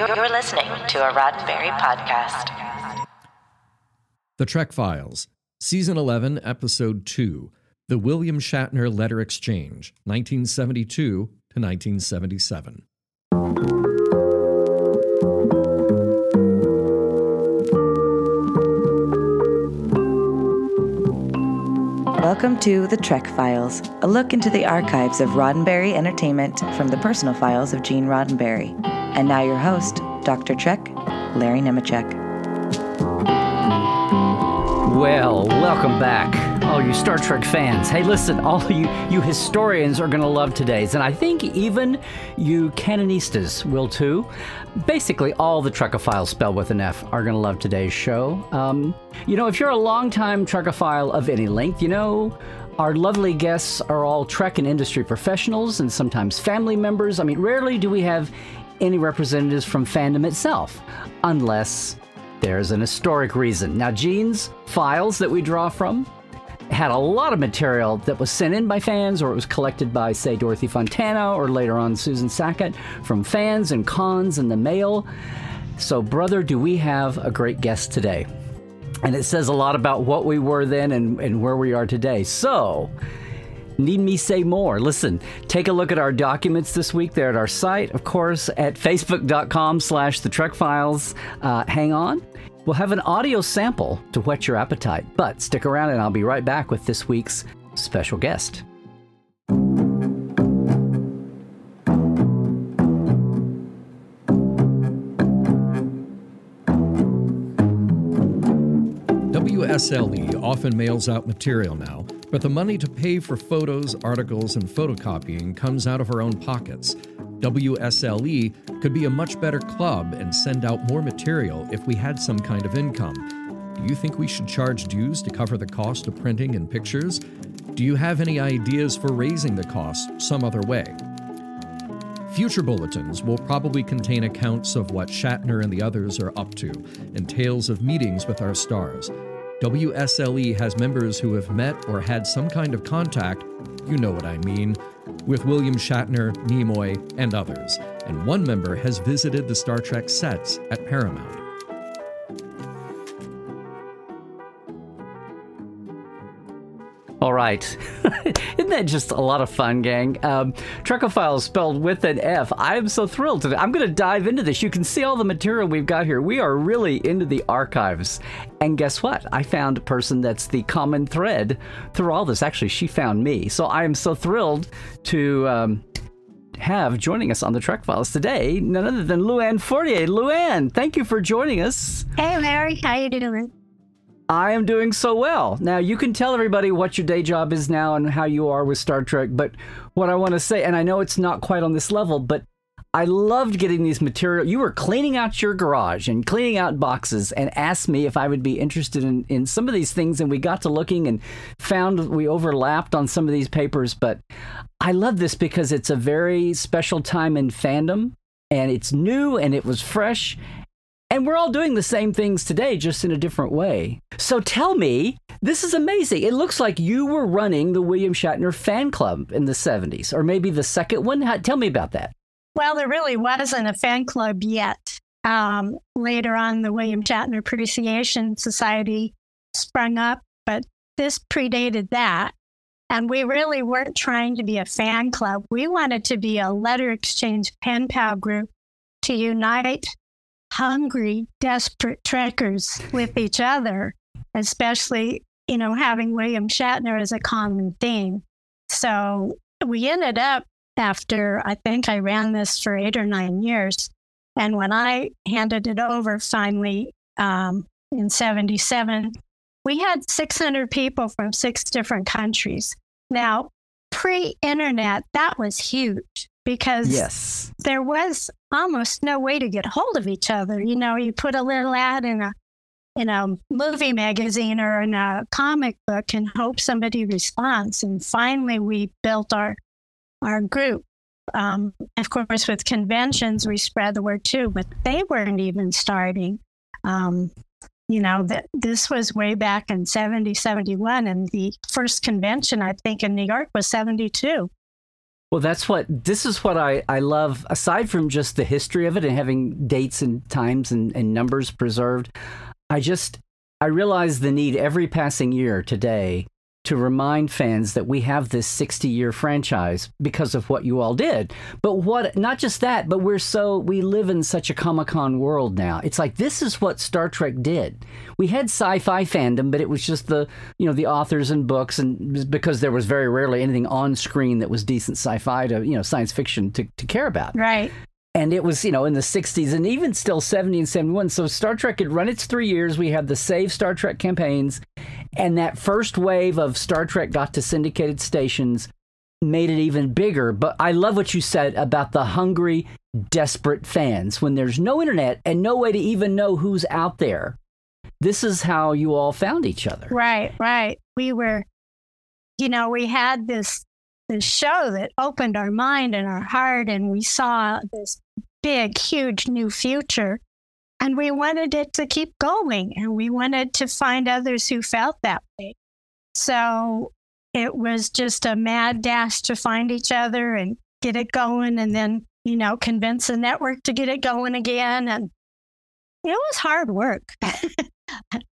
You're listening to a Roddenberry podcast. The Trek Files, Season 11, Episode 2 The William Shatner Letter Exchange, 1972 to 1977. Welcome to The Trek Files, a look into the archives of Roddenberry Entertainment from the personal files of Gene Roddenberry. And now your host, Dr. Trek, Larry Nemecek. Well, welcome back, all you Star Trek fans. Hey, listen, all you you historians are going to love today's, and I think even you canonistas will too. Basically, all the Trekophiles spelled with an F are going to love today's show. Um, you know, if you're a longtime Trekophile of any length, you know our lovely guests are all Trek and industry professionals and sometimes family members. I mean, rarely do we have any representatives from fandom itself, unless there's an historic reason. Now, Gene's files that we draw from had a lot of material that was sent in by fans or it was collected by, say, Dorothy Fontana or later on Susan Sackett from fans and cons in the mail. So, brother, do we have a great guest today? And it says a lot about what we were then and, and where we are today. So, Need me say more? Listen, take a look at our documents this week. They're at our site, of course, at facebook.com slash the Trek Files. Uh, hang on. We'll have an audio sample to whet your appetite, but stick around and I'll be right back with this week's special guest. WSLE often mails out material now, but the money to pay for photos, articles, and photocopying comes out of our own pockets. WSLE could be a much better club and send out more material if we had some kind of income. Do you think we should charge dues to cover the cost of printing and pictures? Do you have any ideas for raising the cost some other way? Future bulletins will probably contain accounts of what Shatner and the others are up to and tales of meetings with our stars. WSLE has members who have met or had some kind of contact, you know what I mean, with William Shatner, Nimoy, and others. And one member has visited the Star Trek sets at Paramount. All right. Isn't that just a lot of fun, gang? Um, Trekophile spelled with an F. I am so thrilled today. I'm going to dive into this. You can see all the material we've got here. We are really into the archives. And guess what? I found a person that's the common thread through all this. Actually, she found me. So I am so thrilled to. Um, have joining us on the Trek Files today, none other than Luanne Fortier. Luanne, thank you for joining us. Hey, Larry, how you doing? I am doing so well. Now, you can tell everybody what your day job is now and how you are with Star Trek, but what I want to say, and I know it's not quite on this level, but I loved getting these material. You were cleaning out your garage and cleaning out boxes and asked me if I would be interested in, in some of these things. And we got to looking and found we overlapped on some of these papers. But I love this because it's a very special time in fandom and it's new and it was fresh. And we're all doing the same things today, just in a different way. So tell me, this is amazing. It looks like you were running the William Shatner fan club in the 70s, or maybe the second one. How, tell me about that. Well, there really wasn't a fan club yet. Um, later on, the William Shatner Appreciation Society sprung up, but this predated that. And we really weren't trying to be a fan club. We wanted to be a letter exchange pen pal group to unite hungry, desperate trekkers with each other, especially, you know, having William Shatner as a common theme. So we ended up after I think I ran this for eight or nine years. And when I handed it over finally um, in 77, we had 600 people from six different countries. Now, pre internet, that was huge because yes. there was almost no way to get hold of each other. You know, you put a little ad in a in a movie magazine or in a comic book and hope somebody responds. And finally, we built our our group. Um, of course, with conventions, we spread the word too, but they weren't even starting. Um, you know, that this was way back in 70, 71, and the first convention, I think, in New York was 72. Well, that's what this is what I, I love. Aside from just the history of it and having dates and times and, and numbers preserved, I just I realize the need every passing year today to remind fans that we have this 60 year franchise because of what you all did. But what, not just that, but we're so, we live in such a Comic Con world now. It's like, this is what Star Trek did. We had sci fi fandom, but it was just the, you know, the authors and books, and because there was very rarely anything on screen that was decent sci fi to, you know, science fiction to, to care about. Right and it was you know in the 60s and even still 70 and 71 so star trek had run its three years we had the save star trek campaigns and that first wave of star trek got to syndicated stations made it even bigger. But i love what you said about the hungry desperate fans when there's no internet and no way to even know who's out there. This is how you all found each other. Right right. We were you know we had this this show that opened our mind and our heart, and we saw this big, huge new future. And we wanted it to keep going, and we wanted to find others who felt that way. So it was just a mad dash to find each other and get it going, and then, you know, convince the network to get it going again. And it was hard work.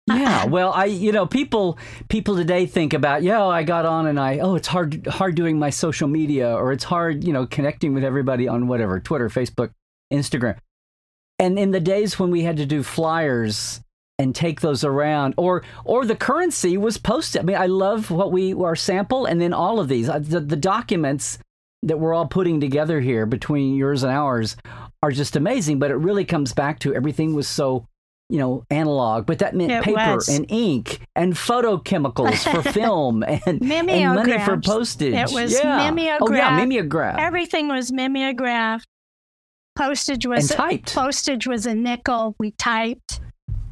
yeah well i you know people people today think about yeah oh, i got on and i oh it's hard hard doing my social media or it's hard you know connecting with everybody on whatever twitter facebook instagram and in the days when we had to do flyers and take those around or or the currency was posted i mean i love what we our sample and then all of these the, the documents that we're all putting together here between yours and ours are just amazing but it really comes back to everything was so you know, analog, but that meant it paper was. and ink and photochemicals for film and, and money for postage. It was yeah. mimeograph. Oh yeah, mimeograph. Everything was mimeograph. Postage was and typed. Postage was a nickel. We typed.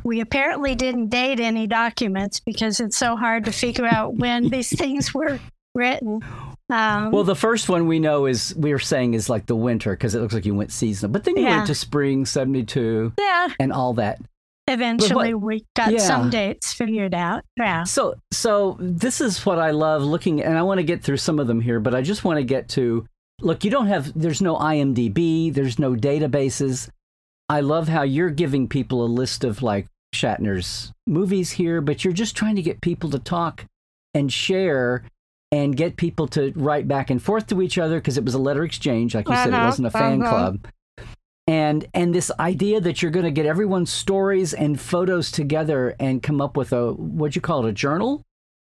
We apparently didn't date any documents because it's so hard to figure out when these things were written. Um, well, the first one we know is we are saying is like the winter because it looks like you went seasonal, but then you Yeah. went to spring '72 yeah, and all that. eventually we got yeah. some dates figured out. Yeah. So, so this is what I love looking, and I want to get through some of them here, but I just want to get to look. You don't have, there's no IMDb, there's no databases. I love how you're giving people a list of like Shatner's movies here, but you're just trying to get people to talk and share and get people to write back and forth to each other because it was a letter exchange, like you said, it Uh-huh, wasn't a fan uh-huh. club. And and this idea that you're going to get everyone's stories and photos together and come up with a what'd you call it a journal,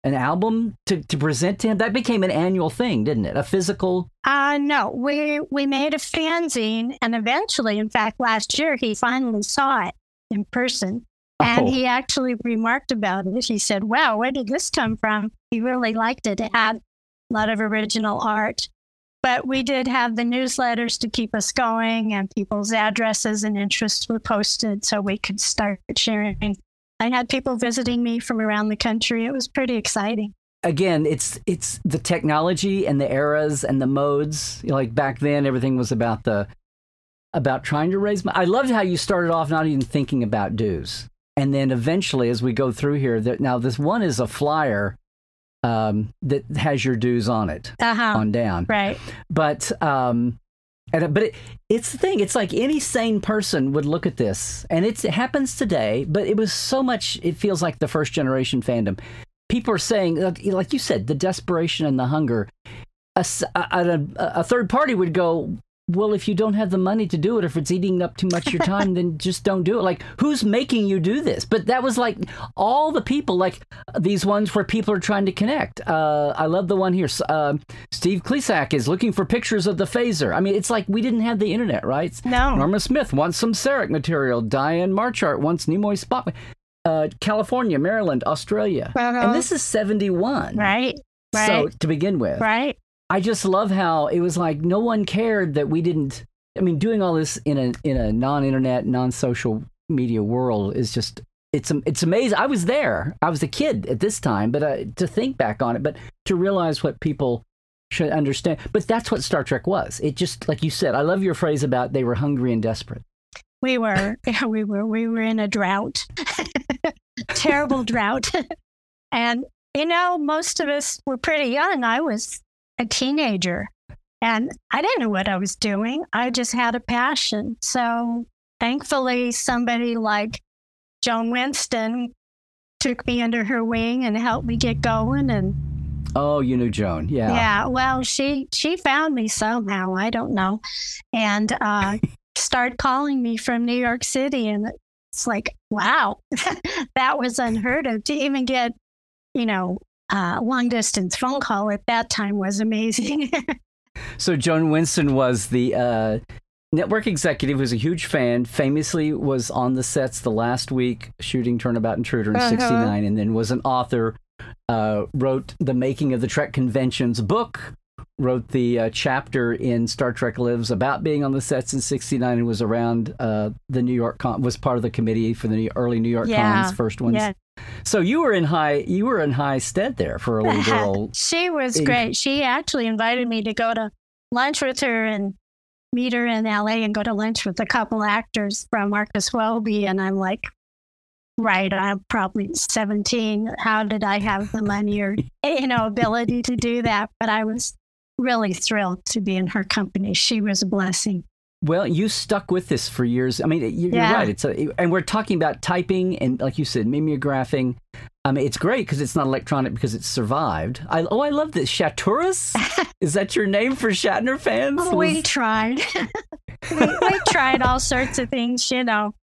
an album to, to present to him that became an annual thing, didn't it? A physical. Uh, no, we we made a fanzine, and eventually, in fact, last year he finally saw it in person, and Oh. he actually remarked about it. He said, "Wow, where did this come from?" He really liked it. It had a lot of original art, but we did have the newsletters to keep us going, and people's addresses and interests were posted so we could start sharing. I had people visiting me from around the country. It was pretty exciting. again, it's it's the technology and the eras and the modes. You know, like back then, everything was about the about trying to raise. money. I loved how you started off not even thinking about dues, and then eventually, as we go through here, that now this one is a flyer um, that has your dues on it Uh huh. on down. Right. But um, and, uh, but it, it's the thing. It's like any sane person would look at this, and it happens today. But it was so much. It feels like the first generation fandom. People are saying, like like you said, the desperation and the hunger. A third party would go, well, if you don't have the money to do it, if it's eating up too much of your time, then just don't do it. Like, who's making you do this? But that was like all the people, like these ones where people are trying to connect. Uh, I love the one here. Uh, Steve Klesak is looking for pictures of the phaser. I mean, it's like we didn't have the internet, right? No. Norma Smith wants some Sarek material. Diane Marchart wants Nimoy Spot. Uh, California, Maryland, Australia. Uh-huh. And this is 71. Right. So, to begin with. right. I just love how it was like no one cared that we didn't. I mean, doing all this in a in a non-internet, non-social media world is just it's it's amazing. I was there. I was a kid at this time, but uh, to think back on it, but to realize what people should understand. But that's what Star Trek was. It just like you said. I love your phrase about they were hungry and desperate. We were, yeah, we were, we were in a drought, terrible drought, and you know, most of us were pretty young. I was a teenager, And I didn't know what I was doing. I just had a passion. So thankfully, somebody like Joan Winston took me under her wing and helped me get going. And oh, you knew Joan, yeah, yeah. Well, she she found me somehow. I don't know, and uh, started calling me from New York City, and it's like, wow, that was unheard of to even get, you know, uh, long distance phone call at that time was amazing. so Joan Winston was the uh, network executive, was a huge fan, famously was on the sets the last week shooting Turnabout Intruder in Uh-huh. 69, and then was an author, uh, wrote The Making of the Trek Conventions book, wrote the uh, chapter in Star Trek Lives about being on the sets in 69 and was around uh, the New York Con, was part of the committee for the New- early New York Yeah. cons, first ones. Yeah. So you were in high you were in high stead there for a little girl. she was great. She actually invited me to go to lunch with her and meet her in LA and go to lunch with a couple actors from Marcus Welby. And I'm like, right, I'm probably 17. How did I have the money or, you know, ability to do that? But I was really thrilled to be in her company. She was a blessing. Well, you stuck with this for years. I mean, you- you're Yeah. right. It's a, and we're talking about typing and, like you said, mimeographing. I mean, it's great because it's not electronic because it's survived. I, oh, I love this. Shaturas? Is that your name for Shatner fans? we tried. we, we tried all sorts of things, you know.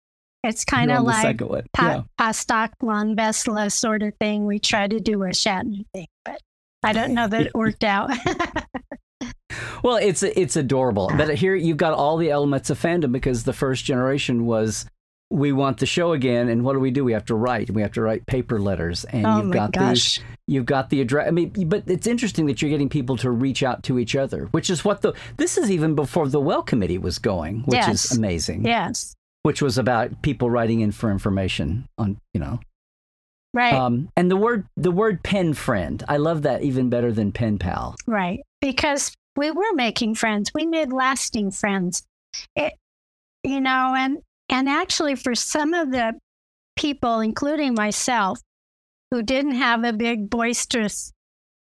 It's kind of like pa- Pastak Vesla sort of thing. We tried to do a Shatner thing, but I don't know that it worked out. Well, it's it's adorable. But here you've got all the elements of fandom because the first generation was we want the show again, and what do we do? We have to write. We have to write paper letters, and oh you've got gosh. the you've got the address. I mean, but it's interesting that you're getting people to reach out to each other, which is what the this is even before the Welcommittee was going, which Yes. is amazing. Yes. Which was about people writing in for information on you know. Right. Um, and the word the word pen friend, I love that even better than pen pal. right. Because we were making friends. We made lasting friends. It, you know, and and actually for some of the people, including myself, who didn't have a big boisterous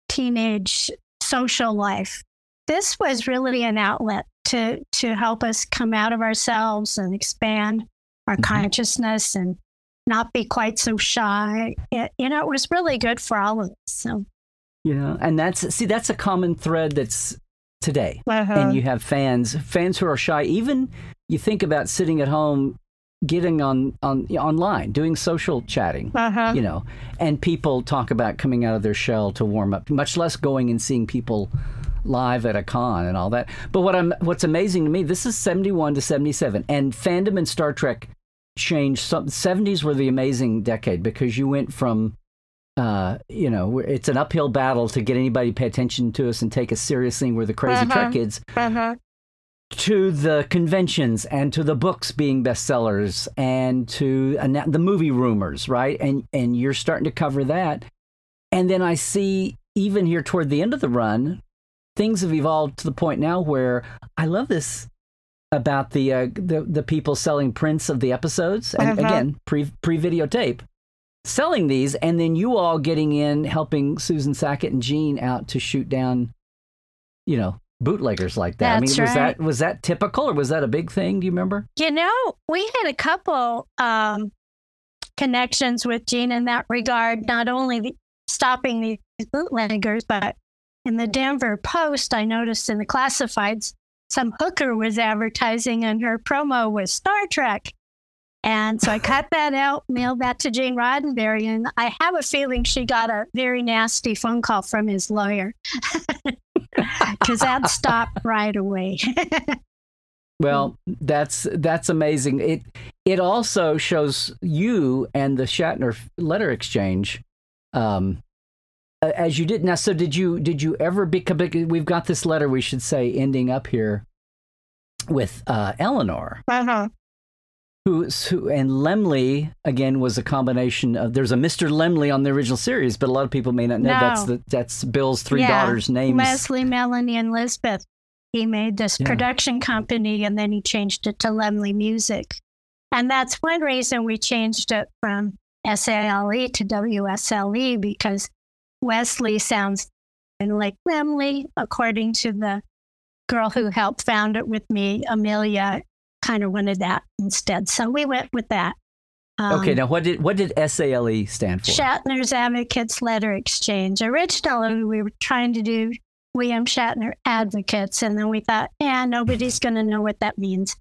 teenage social life, this was really an outlet to to help us come out of ourselves and expand our Mhm. consciousness and not be quite so shy. It, you know, it was really good for all of us. So, You know, and that's see that's a common thread that's today. Uh-huh. and you have fans fans who are shy even you think about sitting at home getting on on online doing social chatting uh-huh. you know and people talk about coming out of their shell to warm up much less going and seeing people live at a con and all that but what i'm what's amazing to me this is 71 to 77 and fandom and star trek changed some 70s were the amazing decade because you went from uh, you know, it's an uphill battle to get anybody to pay attention to us and take us seriously. We're the crazy Uh-huh. Trek kids Uh-huh. to the conventions and to the books being bestsellers and to and the movie rumors, right? And and you're starting to cover that. And then I see even here toward the end of the run, things have evolved to the point now where I love this about the uh, the the people selling prints of the episodes and Uh-huh. again pre pre videotape selling these and then you all getting in helping Susan Sackett and Gene out to shoot down you know bootleggers like that. I mean That's was right. that was that typical or was that a big thing? Do you remember? You know, we had a couple um, connections with Gene in that regard, not only the, stopping these bootleggers, but in the Denver Post, I noticed in the classifieds, some hooker was advertising and her promo was Star Trek. And so I cut that out, mailed that to Gene Roddenberry, and I have a feeling she got a very nasty phone call from his lawyer because that stopped right away. Well, that's that's amazing. It it also shows you and the Shatner letter exchange, um, as you did now. So did you did you ever become? We've got this letter. We should say ending up here with uh, Eleanor, uh-huh. Who who and Lemley again was a combination of. There's a Mister Lemley on the original series, but a lot of people may not know No. that's the that's Bill's three Yeah, daughters' names. Leslie, Melanie, and Lisbeth. He made this Yeah. production company and then he changed it to Lemley Music. And that's one reason we changed it from SALE E to WSLE because Wesley sounds like Lemley according to the girl who helped found it with me, Amelia, kind of wanted that instead. So we went with that. Um, okay, now what did what did SALE stand for? Shatner's Advocates Letter Exchange. Originally, we were trying to do William Shatner Advocates, and then we thought, yeah, nobody's going to know what that means.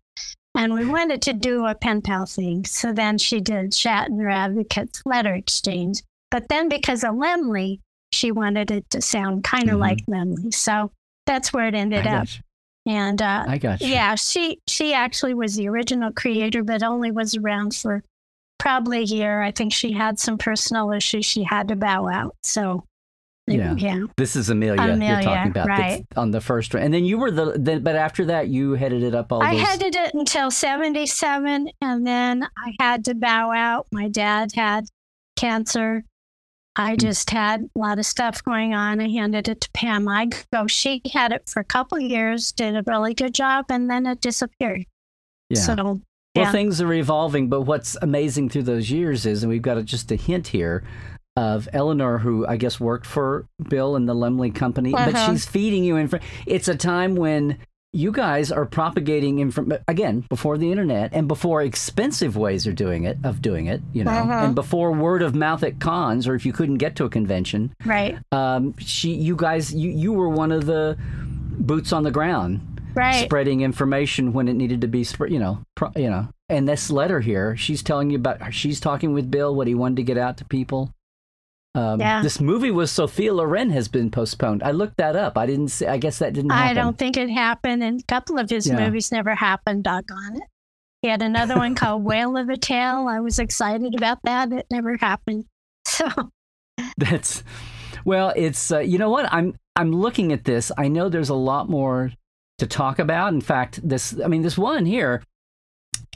And we wanted to do a pen pal thing. So then she did Shatner Advocates Letter Exchange. But then because of Lemley, she wanted it to sound kind of Mhm. like Lemley. So that's where it ended I up. And uh, I got you. yeah, she she actually was the original creator, but only was around for probably a year. I think she had some personal issues she had to bow out. So Yeah. yeah. This is Amelia, you're Amelia, talking about right. on the first one. And then you were the, then, but after that, you headed it up all I those. headed it until 77, and then I had to bow out. My dad had cancer. I Hmm. just had a lot of stuff going on. I handed it to Pam Igo. She had it for a couple years, did a really good job, and then it disappeared. yeah. So, Well, things are evolving, but what's amazing through those years is, and we've got a, just a hint here of Eleanor, who I guess worked for Bill and the Lemley Company, but Uh-huh. she's feeding you info. It's a time when you guys are propagating information again before the internet and before expensive ways are doing it of doing it, you know, Uh-huh. and before word of mouth at cons or if you couldn't get to a convention, right, um, she, you guys, you, you were one of the boots on the ground right. spreading information when it needed to be spread. You know, pro, you know. And this letter here, she's telling you about. She's talking with Bill what he wanted to get out to people. Um, Yeah. This movie with Sophia Loren has been postponed. I looked that up. I didn't. See, I guess that didn't. Happen. I don't think it happened, and a couple of his Yeah. movies never happened. Doggone it. He had another one called Whale of a Tale. I was excited about that. It never happened. So That's well. It's uh, you know what I'm. I'm looking at this. I know there's a lot more to talk about. In fact, this. I mean, this one here.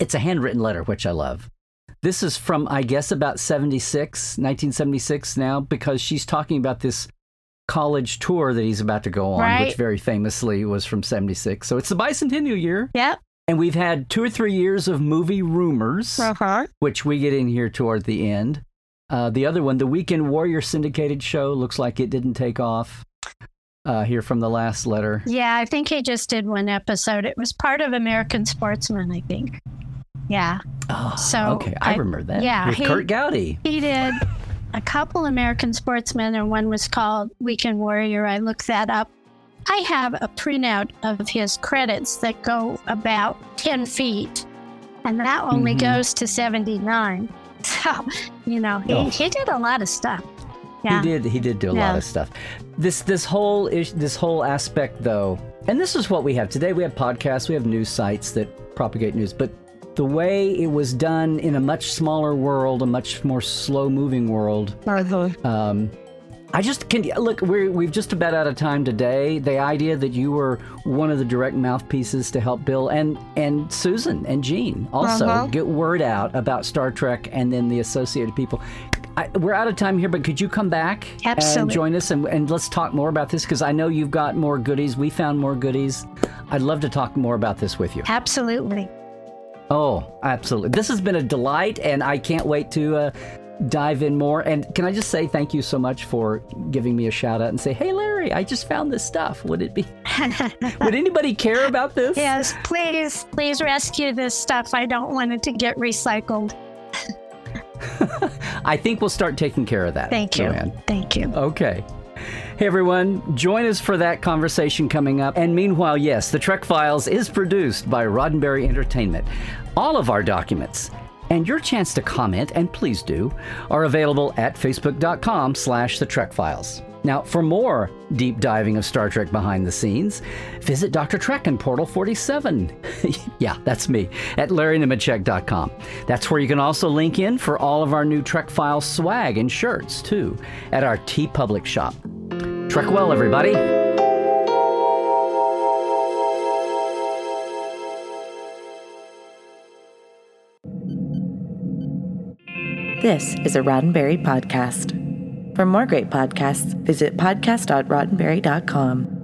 It's a handwritten letter, which I love. This is from, I guess, about 76, 1976 now, because she's talking about this college tour that he's about to go on, which very famously was from 76. So it's the bicentennial year. yep. And we've had two or three years of movie rumors, Uh-huh. which we get in here toward the end. Uh, the other one, the Weekend Warrior syndicated show, looks like it didn't take off. Uh, here from the last letter. Yeah, I think he just did one episode. It was part of American Sportsman, I think. Yeah. Oh, So, okay, I, I- remember that. yeah, with he- Curt Gowdy. He did a couple American Sportsmen, and one was called Weekend Warrior. I looked that up. I have a printout of his credits that go about 10 feet, and that only Mhm. goes to 79. So, you know, he, Oh. he did a lot of stuff. Yeah. He did. He did do a lot of stuff. This this whole ish, this whole aspect, though, and this is what we have today. We have podcasts. We have news sites that propagate news, but the way it was done in a much smaller world, a much more slow moving world. Um, I just can look. We're we've just about out of time today. The idea that you were one of the direct mouthpieces to help Bill and and Susan and Gene also Uh-huh. get word out about Star Trek and then the associated people. I, we're out of time here, but could you come back and join us and, and let's talk more about this because I know you've got more goodies. We found more goodies. I'd love to talk more about this with you. Absolutely. Oh, absolutely. This has been a delight, and I can't wait to uh, dive in more. And can I just say thank you so much for giving me a shout out and say, hey, Larry, I just found this stuff. Would it be, would anybody care about this? yes, please, please rescue this stuff. I don't want it to get recycled. I think we'll start taking care of that. Thank you. Joanne. Thank you. Okay. Hey everyone, join us for that conversation coming up. And meanwhile, yes, the Trek Files is produced by Roddenberry Entertainment. All of our documents and your chance to comment, and please do, are available at facebook.com slash the Trek Files. Now, for more deep diving of Star Trek behind the scenes, visit Dr. Trek in Portal 47. yeah, that's me, at larrynemecek.com. That's where you can also link in for all of our new Trek Files swag and shirts, too, at our TeePublic shop. Trek well, everybody. This is a Roddenberry podcast. For more great podcasts, visit podcast.roddenberry.com.